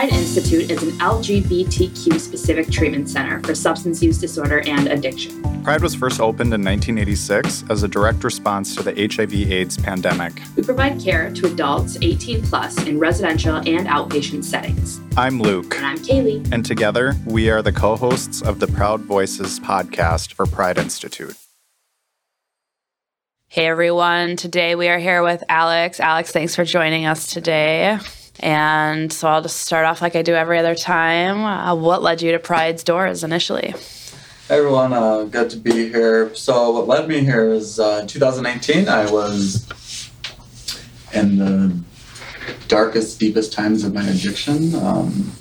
Pride Institute is an LGBTQ specific treatment center for substance use disorder and addiction. Pride was first opened in 1986 as a direct response to the HIV/AIDS pandemic. We provide care to adults 18 plus in residential and outpatient settings. I'm Luke. And I'm Kaylee. And together, we are the co hosts of the Proud Voices podcast for Pride Institute. Hey everyone, today we are here with Alex. Alex, thanks for joining us today. And so I'll just start off like I do every other time. Uh, what led you to Pride's Doors initially? Hey everyone, uh, good to be here. So, what led me here is uh, in 2019, I was in the darkest, deepest times of my addiction. Um,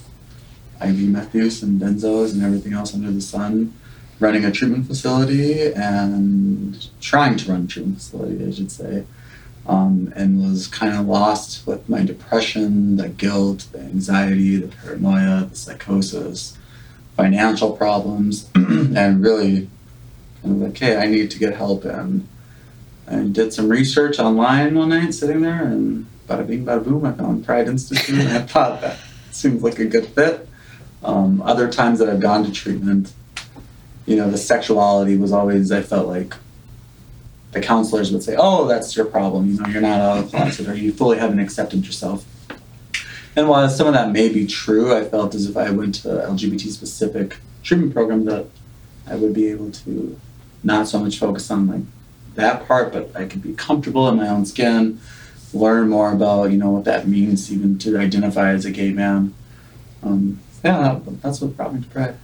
IV use and benzos and everything else under the sun. Running a treatment facility and trying to run a treatment facility, I should say um, and was kind of lost with my depression, the guilt, the anxiety, the paranoia, the psychosis, financial problems, and really kind of like, hey, I need to get help. And I did some research online one night, sitting there, and bada bing, bada boom, I found Pride Institute, and I thought that seems like a good fit. Um, other times that I've gone to treatment, you know, the sexuality was always, I felt like, the counselors would say, "Oh, that's your problem. You know, you're not out of the closet, or you fully haven't accepted yourself." And while some of that may be true, I felt as if I went to LGBT specific treatment program that I would be able to not so much focus on like that part, but I could be comfortable in my own skin, learn more about you know what that means even to identify as a gay man. Um, yeah, that's what brought me to Pride.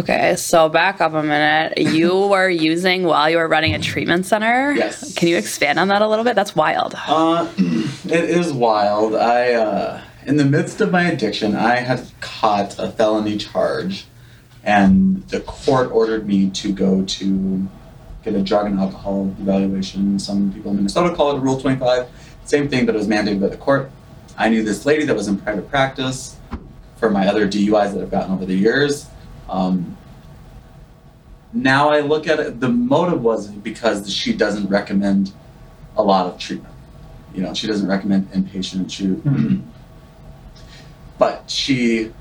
Okay, so back up a minute. You were using while you were running a treatment center. Yes. Can you expand on that a little bit? That's wild. Uh, it is wild. I, uh, in the midst of my addiction, I had caught a felony charge, and the court ordered me to go to get a drug and alcohol evaluation. Some people in Minnesota call it Rule 25. Same thing, but it was mandated by the court. I knew this lady that was in private practice for my other DUIs that I've gotten over the years um, now I look at it, the motive was because she doesn't recommend a lot of treatment. You know, she doesn't recommend inpatient. She, mm-hmm. but she,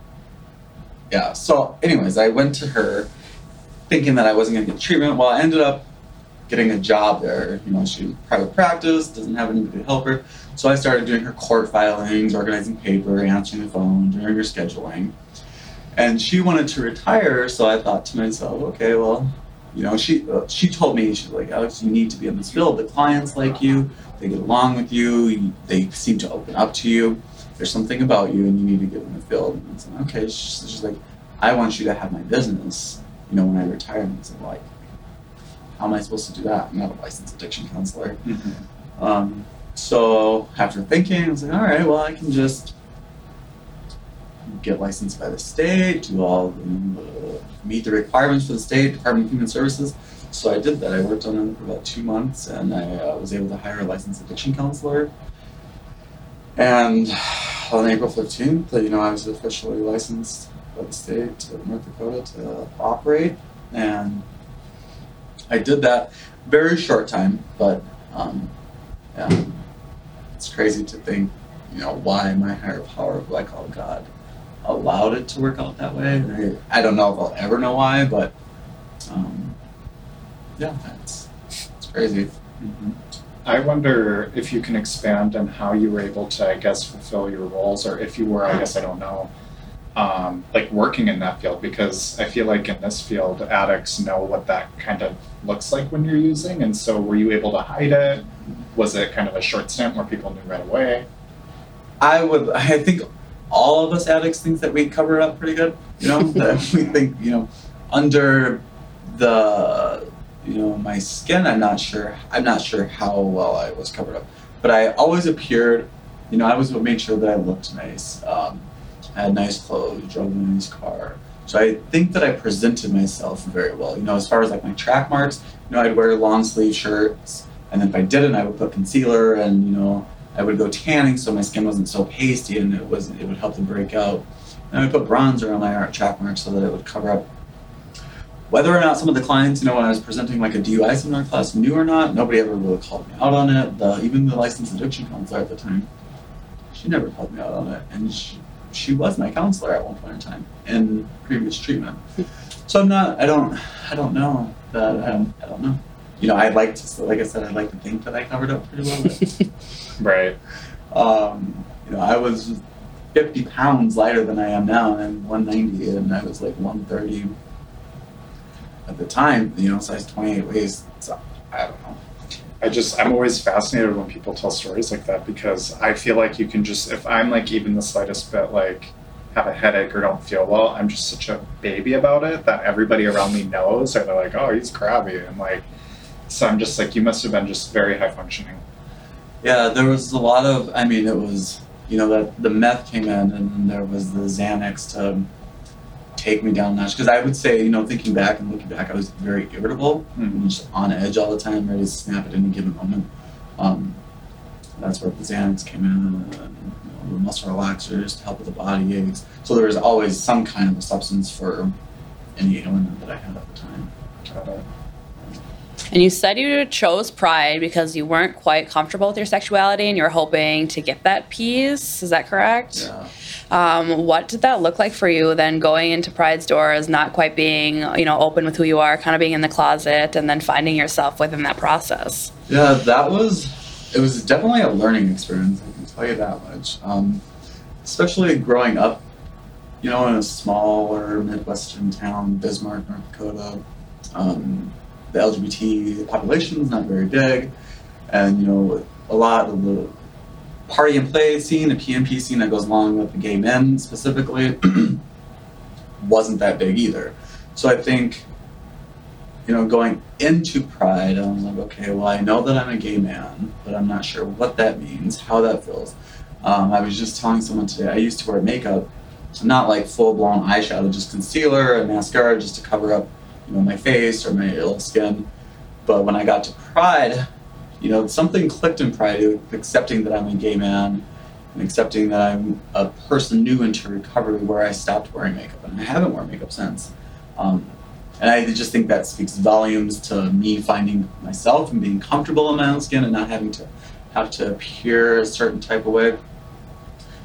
yeah. So, anyways, I went to her thinking that I wasn't going to get treatment. Well, I ended up getting a job there. You know, she private practice, doesn't have anybody to help her. So I started doing her court filings, organizing paper, answering the phone, doing her scheduling and she wanted to retire. So I thought to myself, okay, well, you know, she uh, she told me she's like, Alex, you need to be in this field. The clients like you, they get along with you, they seem to open up to you. There's something about you, and you need to get in the field. And I said, okay. She's, she's like, I want you to have my business. You know, when I retire. And I said, like, how am I supposed to do that? I'm not a licensed addiction counselor. Mm-hmm. Um, so after thinking, I was like, all right, well, I can just get licensed by the state, do all uh, meet the requirements for the state Department of Human Services. So I did that. I worked on it for about two months, and I uh, was able to hire a licensed addiction counselor. And on April fifteenth, you know, I was officially licensed by the state of North Dakota to operate, and I did that very short time, but um, yeah, it's crazy to think, you know, why my higher power, who I call God, allowed it to work out that way. I don't know if I'll ever know why, but um, yeah, it's it's crazy. Mm-hmm. I wonder if you can expand on how you were able to, I guess, fulfill your roles, or if you were, I guess, I don't know, um, like working in that field, because I feel like in this field, addicts know what that kind of looks like when you're using, and so were you able to hide it? Was it kind of a short stint where people knew right away? I would, I think all of us addicts think that we cover it up pretty good. You know, that we think, you know, under the, you know, my skin, I'm not sure. I'm not sure how well I was covered up, but I always appeared. You know, I always made sure that I looked nice. Um, I had nice clothes, drove a nice car. So I think that I presented myself very well. You know, as far as like my track marks, you know, I'd wear long sleeve shirts, and if I didn't, I would put concealer and you know I would go tanning so my skin wasn't so pasty and it was it would help to break out. And I would put bronzer on my art track marks so that it would cover up. Whether or not some of the clients, you know, when I was presenting like a DUI seminar class knew or not, nobody ever really called me out on it. The, even the licensed addiction counselor at the time, she never called me out on it. And she, she was my counselor at one point in time in previous treatment. So I'm not. I don't. I don't know that. I don't. I don't know. You know, I'd like to. Like I said, I'd like to think that I covered up pretty well. But, Right. um, you know, I was 50 pounds lighter than I am now, and I'm 190, and I was like 130 at the time. You know, size 28 waist. So I don't know. I just I'm always fascinated when people tell stories like that because I feel like you can just if I'm like even the slightest bit like have a headache or don't feel well, I'm just such a baby about it that everybody around me knows or they're like, Oh, he's crabby and like so I'm just like you must have been just very high functioning. Yeah, there was a lot of. I mean, it was you know that the meth came in, and then there was the Xanax to take me down a notch. Because I would say, you know, thinking back and looking back, I was very irritable, and just on edge all the time, ready to snap at any given moment. Um, that's where the Xanax came in, and, you know, the muscle relaxers to help with the body aches. So there was always some kind of a substance for any ailment that I had at the time. And you said you chose Pride because you weren't quite comfortable with your sexuality and you were hoping to get that peace. Is that correct? Yeah. Um, what did that look like for you then going into Pride's doors, not quite being, you know, open with who you are, kind of being in the closet and then finding yourself within that process? Yeah, that was it was definitely a learning experience. I can tell you that much. Um, especially growing up, you know, in a smaller midwestern town, Bismarck, North Dakota. Um, the LGBT population is not very big, and you know, a lot of the party and play scene, the PnP scene that goes along with the gay men specifically, wasn't that big either. So I think you know, going into Pride, I was like, okay, well, I know that I'm a gay man, but I'm not sure what that means, how that feels. Um, I was just telling someone today, I used to wear makeup, so not like full blown eyeshadow, just concealer and mascara just to cover up, you know, my face or my ill skin. But when I got to Pride, you know, something clicked in Pride, accepting that I'm a gay man and accepting that I'm a person new into recovery where I stopped wearing makeup. And I haven't worn makeup since. Um, and I just think that speaks volumes to me finding myself and being comfortable in my own skin and not having to have to appear a certain type of way.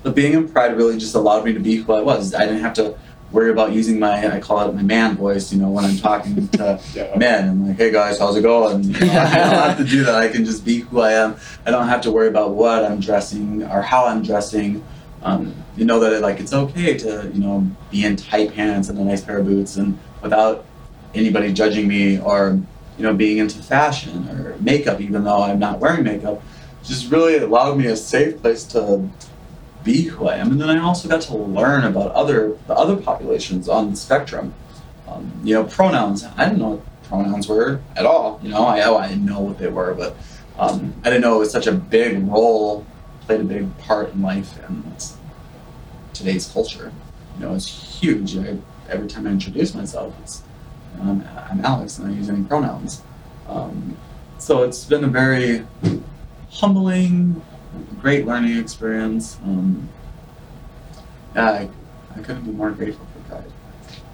But being in Pride really just allowed me to be who I was. I didn't have to worry about using my, I call it my man voice, you know, when I'm talking to Yeah. men. I'm like, hey guys, how's it going? You know, I don't have to do that. I can just be who I am. I don't have to worry about what I'm dressing or how I'm dressing. Um, you know that it, like it's okay to you know be in tight pants and a nice pair of boots and without anybody judging me or you know being into fashion or makeup even though I'm not wearing makeup. Just really allowed me a safe place to be who I am, and then I also got to learn about other the other populations on the spectrum. Um, you know, pronouns. I didn't know what pronouns were at all. You know, I oh, I didn't know what they were, but um, I didn't know it was such a big role, played a big part in life and today's culture. You know, it's huge. I, every time I introduce myself, it's you know, I'm, I'm Alex, and I use any pronouns. Um, so it's been a very humbling, great learning experience. Um, yeah, I, I couldn't be more grateful for Pride.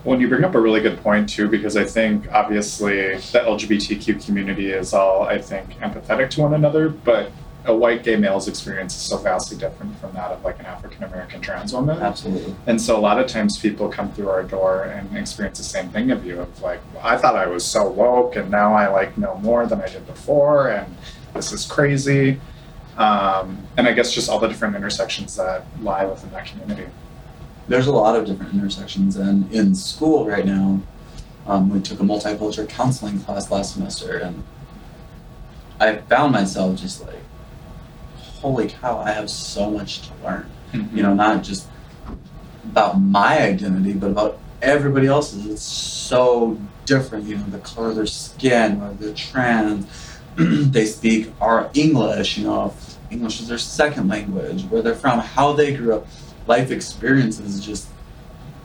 Well, you bring up a really good point too, because I think obviously the LGBTQ community is all, I think, empathetic to one another, but a white gay male's experience is so vastly different from that of like an African American trans woman. Absolutely. And so a lot of times people come through our door and experience the same thing of you of like, I thought I was so woke and now I like know more than I did before and this is crazy. Um, and I guess just all the different intersections that lie within that community. There's a lot of different intersections, and in school right now, um, we took a multicultural counseling class last semester, and I found myself just like, holy cow, I have so much to learn. You know, not just about my identity, but about everybody else's. It's so different. You know, the color of their skin, or they're trans, they speak our English. You know, English is their second language, where they're from, how they grew up, life experiences, just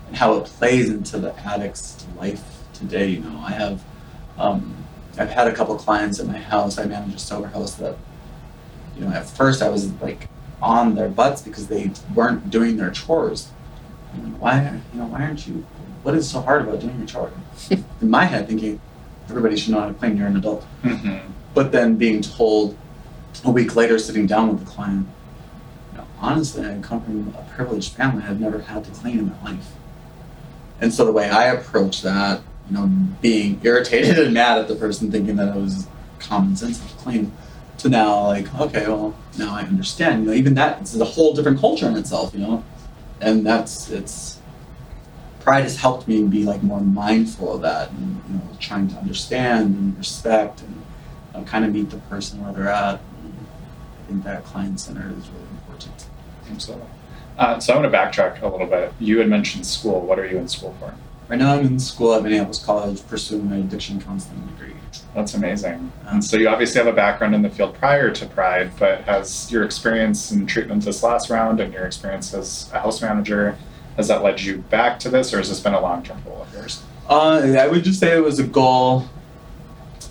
and how it plays into the addict's life today. You know, I have, um, I've had a couple clients at my house. I manage a sober house that, you know, at first I was like on their butts because they weren't doing their chores. Why, you know, why aren't you? What is so hard about doing your chores? In my head, thinking everybody should know how to clean. You're an adult. Mm-hmm. But then being told a week later, sitting down with the client, you know, honestly, I come from a privileged family. I've never had to clean in my life. And so the way I approach that, you know, being irritated and mad at the person thinking that it was common sense to clean, to now like, okay, well, now I understand. You know, even that is a whole different culture in itself, you know. And that's it's pride has helped me be like more mindful of that and you know, trying to understand and respect and uh, kind of meet the person where they're at. I think that client center is really important. Absolutely. Uh, so I want to backtrack a little bit. You had mentioned school. What are you in school for? Right now, I'm in school at Minneapolis College pursuing my addiction counseling degree. That's amazing. And so you obviously have a background in the field prior to Pride, but has your experience in treatment this last round and your experience as a house manager, has that led you back to this, or has this been a long-term goal of yours? Uh, I would just say it was a goal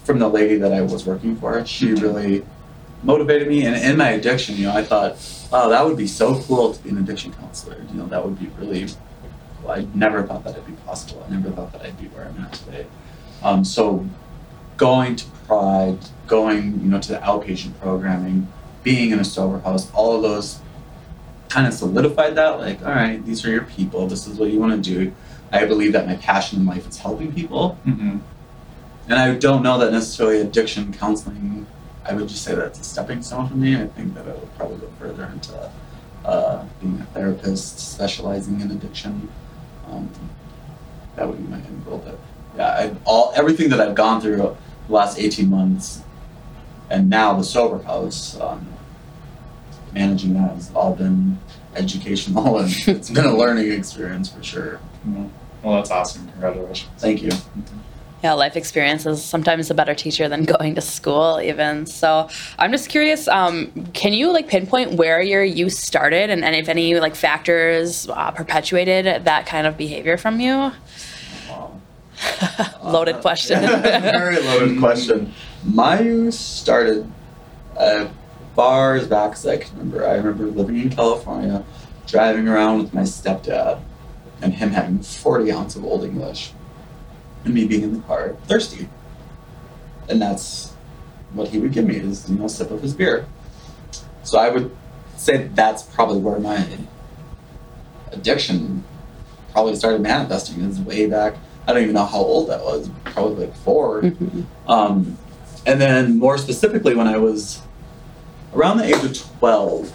from the lady that I was working for. She Mhm. really motivated me, and in my addiction, you know, I thought, oh, that would be so cool to be an addiction counselor. You know, that would be really. Cool. I never thought that it'd be possible. I never thought that I'd be where I'm at today. Um, so, going to Pride, going, you know, to the outpatient programming, being in a sober house, all of those kind of solidified that. Like, all right, these are your people. This is what you want to do. I believe that my passion in life is helping people. Mm-hmm. And I don't know that necessarily addiction counseling, I would just say that's a stepping stone for me. I think that I would probably go further into uh, being a therapist, specializing in addiction. Um, that would be my end goal. But yeah, I, all everything that I've gone through the last 18 months and now the sober house, um, managing that has all been educational and it's been a learning experience for sure. Well, that's awesome. Congratulations. Thank you. Yeah, life experience is sometimes a better teacher than going to school, even. So I'm just curious. Um, can you like pinpoint where your use started, and, and if any like factors uh, perpetuated that kind of behavior from you? Loaded Uh, question. Very loaded question. My use started as far as back as I can remember. I remember living in California, driving around with my stepdad, and him having 40 ounce of Old English, and me being in the car thirsty. And that's what he would give me is you know a sip of his beer. So I would say that's probably where my addiction probably started manifesting. Is way back. I don't even know how old that was. Probably like 4 Mhm. um, and then more specifically, when I was around the age of 12,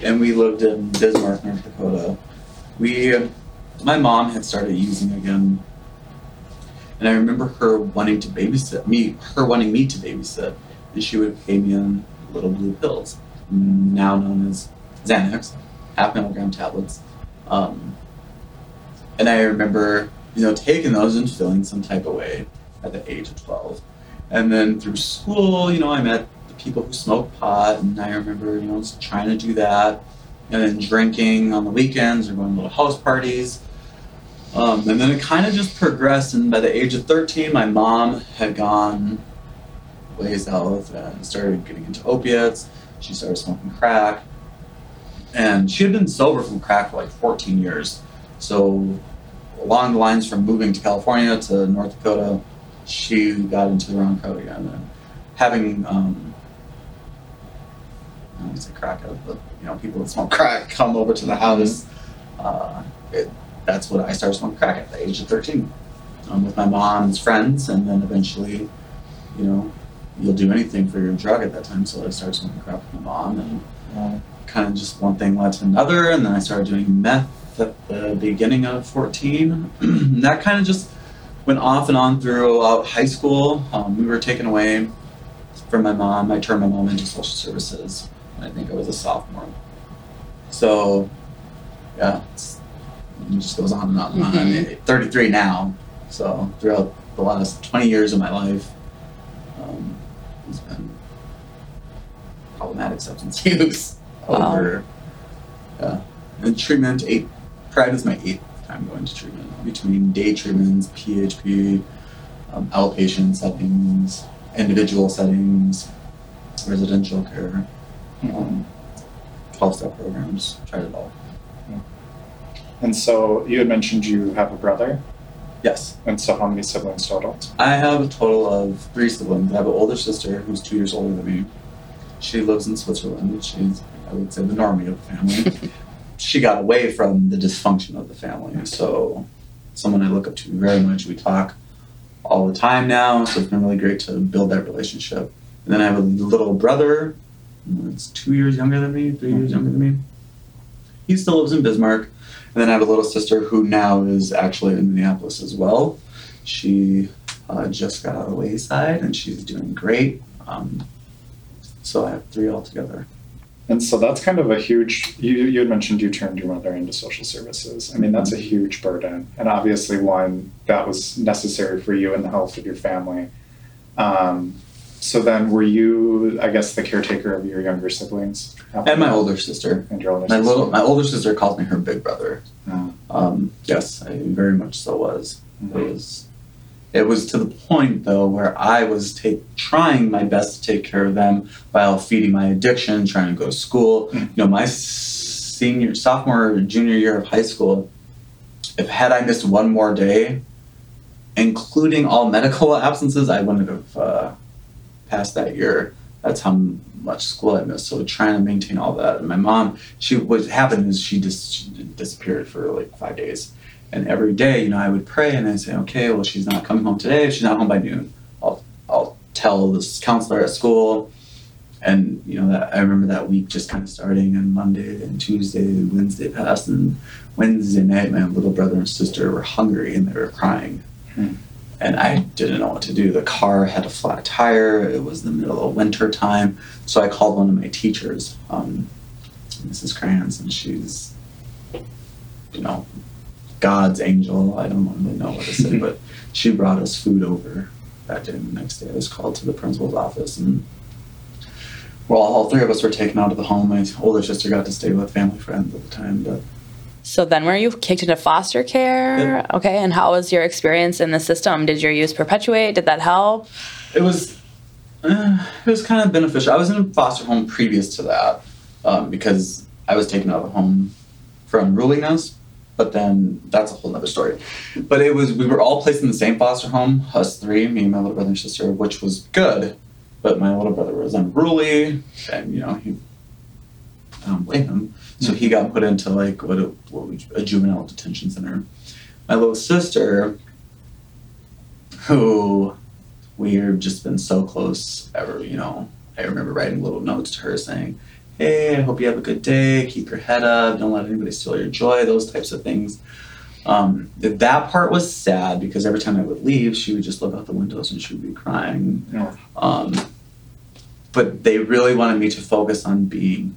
and we lived in Bismarck, North Dakota, we, my mom had started using again. And I remember her wanting to babysit me, her wanting me to babysit, and she would pay me in little blue pills, now known as Xanax, half milligram tablets. Um, and I remember, you know, taking those and feeling some type of way at the age of 12. And then through school, you know, I met the people who smoked pot, and I remember, you know, trying to do that. And then drinking on the weekends or going to little house parties. Um, and then it kind of just progressed. And by the age of 13, my mom had gone way south and started getting into opiates. She started smoking crack. And she had been sober from crack for like 14 years. So, along the lines from moving to California to North Dakota, she got into the wrong crowd again. And having, um, I don't want to say crack but you know, people that smoke crack come over to the house. Uh, it, that's what I started smoking crack at the age of 13 um, with my mom's friends, and then eventually, you know, you'll do anything for your drug at that time. So I started smoking crack with my mom, and Well, kind of just one thing led to another, and then I started doing meth at the beginning of 14. and that kind of just went off and on throughout high school. Um, we were taken away from my mom. I turned my mom into social services. I think I was a sophomore. So, yeah, it's, it just goes on and on and on. I'm 33 now, so throughout the last 20 years of my life, um, it's been problematic substance use Wow. over, yeah. And treatment, eight, Pride is my eighth time going to treatment between day treatments, PHP, um, outpatient settings, individual settings, residential care, um, 12 step programs, tried it all. And so you had mentioned you have a brother, Yes. and so how many siblings total? I have a total of three siblings. I have an older sister who's two years older than me. She lives in Switzerland. She's, I would say the normie of the family. she got away from the dysfunction of the family. So, someone I look up to very much. We talk all the time now, so it's been really great to build that relationship. And then I have a little brother that's two years younger than me, 3 years mm-hmm. younger than me. He still lives in Bismarck. And then I have a little sister who now is actually in Minneapolis as well. She uh, just got out of Wayside and she's doing great. Um, so I have three altogether. And so that's kind of a huge. You you had mentioned you turned your mother into social services. I mean, that's a huge burden, and obviously one that was necessary for you and the health of your family. Um, so then, were you, I guess, the caretaker of your younger siblings And my older sister. and your older My sister? little, my older sister calls me her big brother. Oh. Um, yes, I very much so was. It Mhm. was. It was to the point though where I was take, trying my best to take care of them while feeding my addiction, trying to go to school. Mm. You know, my senior, sophomore, junior year of high school. If had I missed one more day, including all medical absences, I wouldn't have uh, passed that year. That's how much school I missed. So trying to maintain all that. And my mom, she what happened is she just she disappeared for like five days. And every day, you know, I would pray and I'd say, okay, well, she's not coming home today. If she's not home by noon, I'll I'll tell this counselor at school. And you know that I remember that week just kind of starting on Monday and Tuesday, Wednesday passed, and Wednesday night, my little brother and sister were hungry and they were crying, Hmm. And I didn't know what to do. The car had a flat tire. It was the middle of winter time, so I called one of my teachers, um, Mrs. Kranz, and she's, you know, God's angel. I don't really know what to say, but she brought us food over that day. And the next day, I was called to the principal's office, and well, all three of us were taken out of the home. My older sister got to stay with family friends at the time, but So then, were you kicked into foster care? Okay, and how was your experience in the system? Did your use perpetuate? Did that help? it was uh, it was kind of beneficial. I was in a foster home previous to that um, because I was taken out of the home for unruliness, but then that's a whole nother story. But it was we were all placed in the same foster home, us three, me, and my little brother and sister, which was good. But my little brother was unruly, and you know he. I don't blame him. So he got put into like what a, what we, a juvenile detention center. My little sister, who we've just been so close ever, you know. I remember writing little notes to her saying, Hey, I hope you have a good day, keep your head up, don't let anybody steal your joy, those types of things. Um, that part was sad because every time I would leave, she would just look out the windows and she would be crying. Yeah. Um, but they really wanted me to focus on being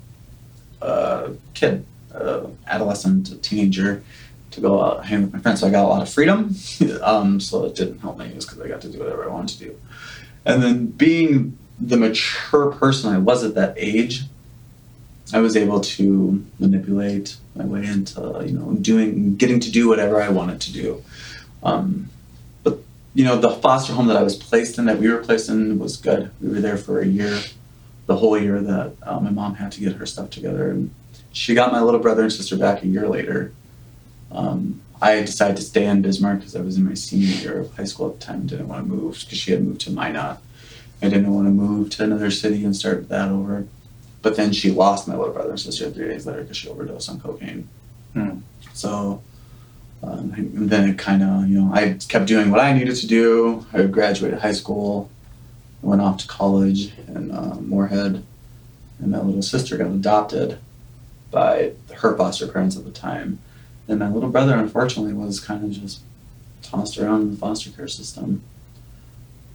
a kid, a adolescent, teenager, to go out hang with my friends. So I got a lot of freedom. um, so it didn't help me just because I got to do whatever I wanted to do. And then being the mature person I was at that age, I was able to manipulate my way into you know doing getting to do whatever I wanted to do. Um, but you know the foster home that I was placed in, that we were placed in, was good. We were there for a year, the whole year that uh, my mom had to get her stuff together, and she got my little brother and sister back a year later. Um, I decided to stay in Bismarck because I was in my senior year of high school at the time. Didn't want to move because she had moved to Minot. I didn't want to move to another city and start that over. But then she lost my little brother and sister three days later because she overdosed on cocaine. Hmm. So um, then it kind of, you know, I kept doing what I needed to do. I graduated high school, went off to college in uh, Moorhead, and my little sister got adopted by her foster parents at the time. And my little brother, unfortunately, was kind of just tossed around in the foster care system.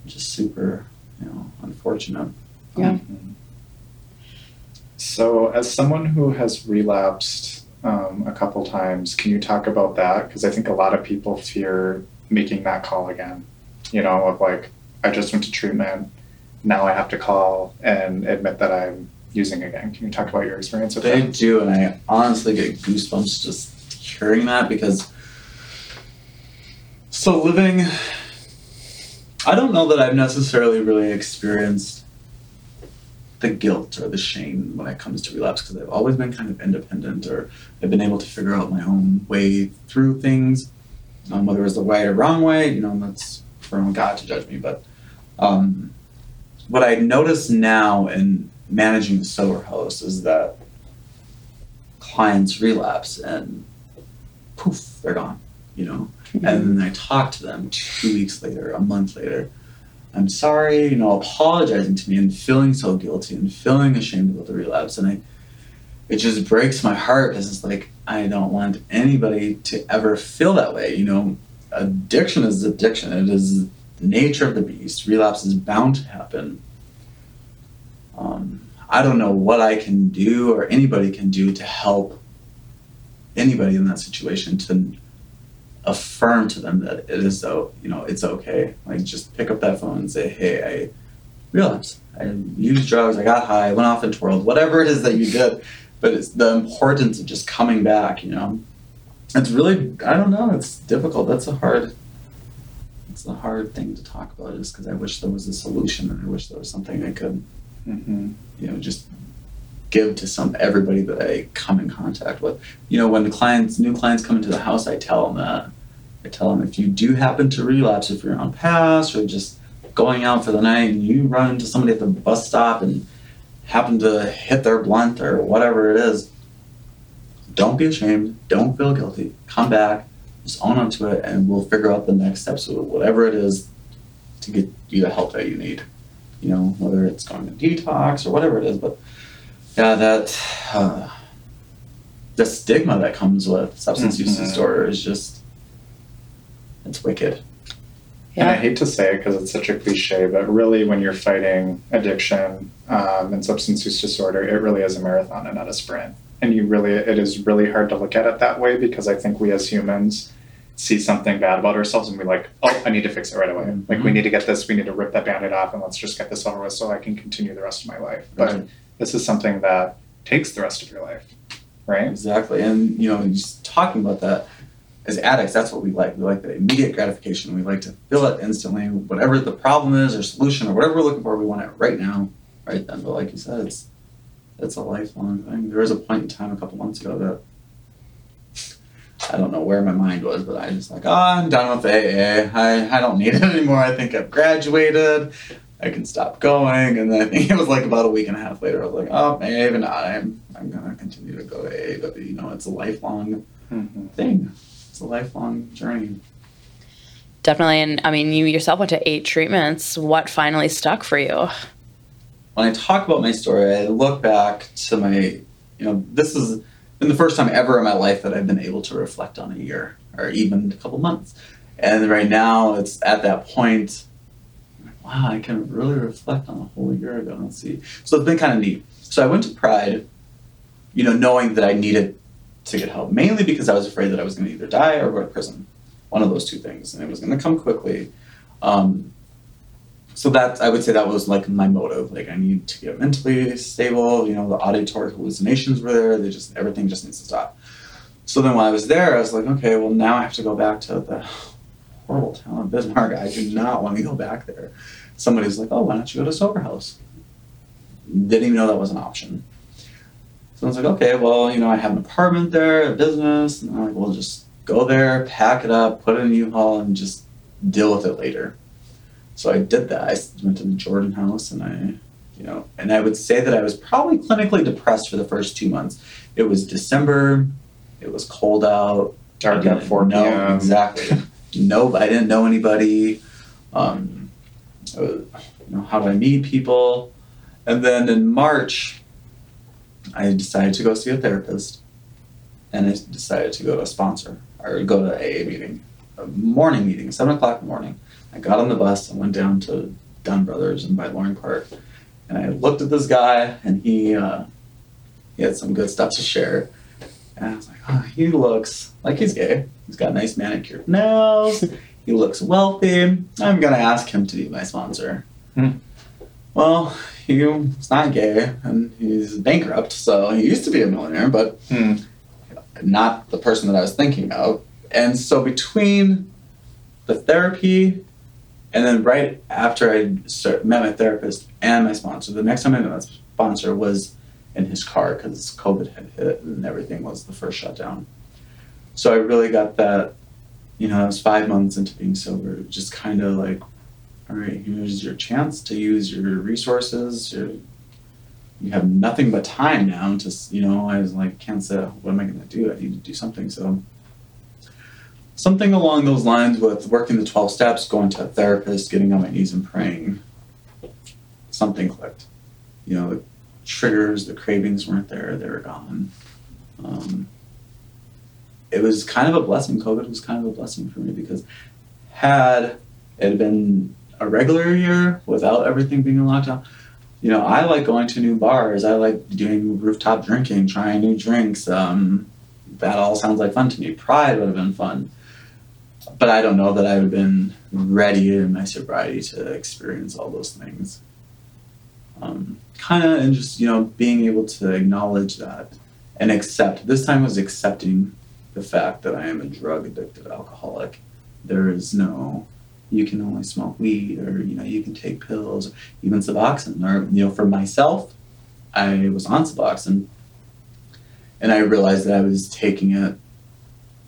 Just super, you know, unfortunate. Yeah. Mhm. So, as someone who has relapsed um, a couple times, can you talk about that? Because I think a lot of people fear making that call again. You know, of like, I just went to treatment, now I have to call and admit that I'm using again. Can you talk about your experience with They that? do, and I honestly get goosebumps just hearing that because. So living, I don't know that I've necessarily really experienced the guilt or the shame when it comes to relapse because I've always been kind of independent or I've been able to figure out my own way through things. Um, whether it's the right or wrong way, you know, that's for God to judge me. But um, what I notice now in managing the sober house is that clients relapse and poof, they're gone, you know. And then I talk to them two weeks later, a month later. I'm sorry, you know, apologizing to me and feeling so guilty and feeling ashamed about the relapse. And I, it just breaks my heart because it's like, I don't want anybody to ever feel that way. You know, addiction is addiction, it is nature of the beast. Relapse is bound to happen. Um, I don't know what I can do or anybody can do to help anybody in that situation to affirm to them that it is so you know it's okay like just pick up that phone and say hey i relapsed i used drugs i got high I went off and twirled. whatever it is that you did but it's the importance of just coming back you know it's really i don't know it's difficult that's a hard it's a hard thing to talk about just because i wish there was a solution and i wish there was something i could Mm-hmm. you know just give to some everybody that I come in contact with. You know, when the clients, new clients come into the house, I tell them that. I tell them if you do happen to relapse, if you're on pass or just going out for the night and you run into somebody at the bus stop and happen to hit their blunt or whatever it is, don't be ashamed. Don't feel guilty. Come back, just own up to it, and we'll figure out the next steps of whatever it is to get you the help that you need. You know, whether it's going to detox or whatever it is, but yeah, that uh, the stigma that comes with substance use Mhm. disorder is just it's wicked. yeah. And I hate to say it because it's such a cliche, but really, when you're fighting addiction um, and substance use disorder, it really is a marathon and not a sprint. And you really, it is really hard to look at it that way because I think we as humans see something bad about ourselves and we're like, oh, I need to fix it right away. Like, we mm-hmm. need to get this, we need to rip that band aid off and let's just get this over with so I can continue the rest of my life. But Right. this is something that takes the rest of your life, right? Exactly, and you know, just talking about that as addicts, that's what we like. We like the immediate gratification. We like to feel it instantly. Whatever the problem is, or solution, or whatever we're looking for, we want it right now, right then. But like you said, it's it's a lifelong thing. There was a point in time a couple months ago that I don't know where my mind was, but I was just like, oh, I'm done with AA. I, I don't need it anymore. I think I've graduated. I can stop going. And then I think it was like about a week and a half later, I was like, oh, maybe not. I'm I'm gonna continue to go to AA, but you know, it's a lifelong Mm-hmm. thing. It's a lifelong journey. Definitely. And I mean, you yourself went to eight treatments. What finally stuck for you? When I talk about my story, I look back to my, you know, this is been the first time ever in my life that I've been able to reflect on a year or even a couple months. And right now, it's at that point. Wow, I can really reflect on a whole year ago and see. So it's been kind of neat. So I went to Pride, you know, knowing that I needed to get help, mainly because I was afraid that I was going to either die or go to prison, one of those two things, and it was going to come quickly. Um, so that I would say that was like my motive. Like I need to get mentally stable. You know, the auditory hallucinations were there. They just everything just needs to stop. So then when I was there, I was like, okay, well now I have to go back to the horrible town of Bismarck. I do not want to go back there. Somebody's like, oh, why don't you go to sober house? Didn't even know that was an option. So I was like, okay, well, you know, I have an apartment there, a business, and I'm like, well, just go there, pack it up, put it in a U-Haul, and just deal with it later. So I did that. I went to the Jordan House, and I, you know, and I would say that I was probably clinically depressed for the first two months. It was December. It was cold out. Dark I at didn't 4 know- p.m. Exactly. no, I didn't know anybody. Um, was- you know, how do I meet people? And then in March, I decided to go see a therapist, and I decided to go to a sponsor or go to a AA meeting, a morning meeting, seven o'clock morning. I got on the bus and went down to Dunn Brothers and by Loring Park, and I looked at this guy, and he uh, he had some good stuff to share. And I was like, oh, he looks like he's gay. He's got nice manicured nails. he looks wealthy. I'm gonna ask him to be my sponsor. Hmm. Well, he's not gay and he's bankrupt, so he used to be a millionaire, but Hmm. not the person that I was thinking of. And so between the therapy and then right after I start, met my therapist and my sponsor, the next time I met my sponsor was in his car because COVID had hit and everything was the first shutdown. So I really got that, you know, I was five months into being sober, just kind of like, all right, here's your chance to use your resources, your, you have nothing but time now to, you know, I was like, can't sit, what am I gonna do? I need to do something, so. Something along those lines with working the twelve steps, going to a therapist, getting on my knees and praying. Something clicked. You know, the triggers, the cravings weren't there, they were gone. Um, it was kind of a blessing. COVID was kind of a blessing for me because had it been a regular year without everything being in lockdown, you know, I like going to new bars. I like doing rooftop drinking, trying new drinks. Um, that all sounds like fun to me. Pride would have been fun. But I don't know that I would have been ready in my sobriety to experience all those things. Um, kind of, and just, you know, being able to acknowledge that and accept. This time was accepting the fact that I am a drug addicted alcoholic. There is no, you can only smoke weed or, you know, you can take pills, even Suboxone. Or, you know, for myself, I was on Suboxone and I realized that I was taking it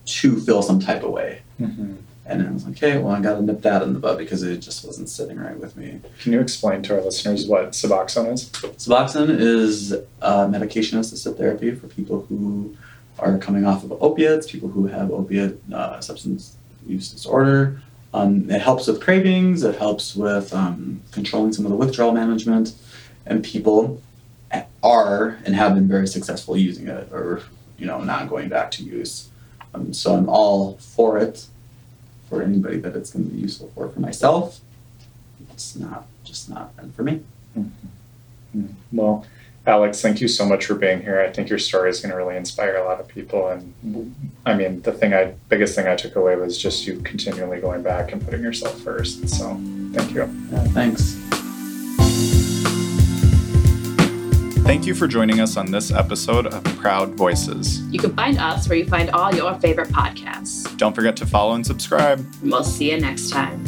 to feel some type of way. Mhm. And I was like, okay, well, I got to nip that in the bud because it just wasn't sitting right with me. Can you explain to our listeners what Suboxone is? Suboxone is uh, medication assisted therapy for people who are coming off of opiates, people who have opiate uh, substance use disorder. Um, it helps with cravings, it helps with um, controlling some of the withdrawal management, and people are and have been very successful using it or you know not going back to use. Um, so I'm all for it for anybody that it's going to be useful for. For myself, it's not just not meant for me. Mm-hmm. Mm-hmm. Well, Alex, thank you so much for being here. I think your story is going to really inspire a lot of people. And I mean, the thing I, biggest thing I took away was just you continually going back and putting yourself first. So thank you. Yeah, thanks. Thank you for joining us on this episode of Proud Voices. You can find us where you find all your favorite podcasts. Don't forget to follow and subscribe. We'll see you next time.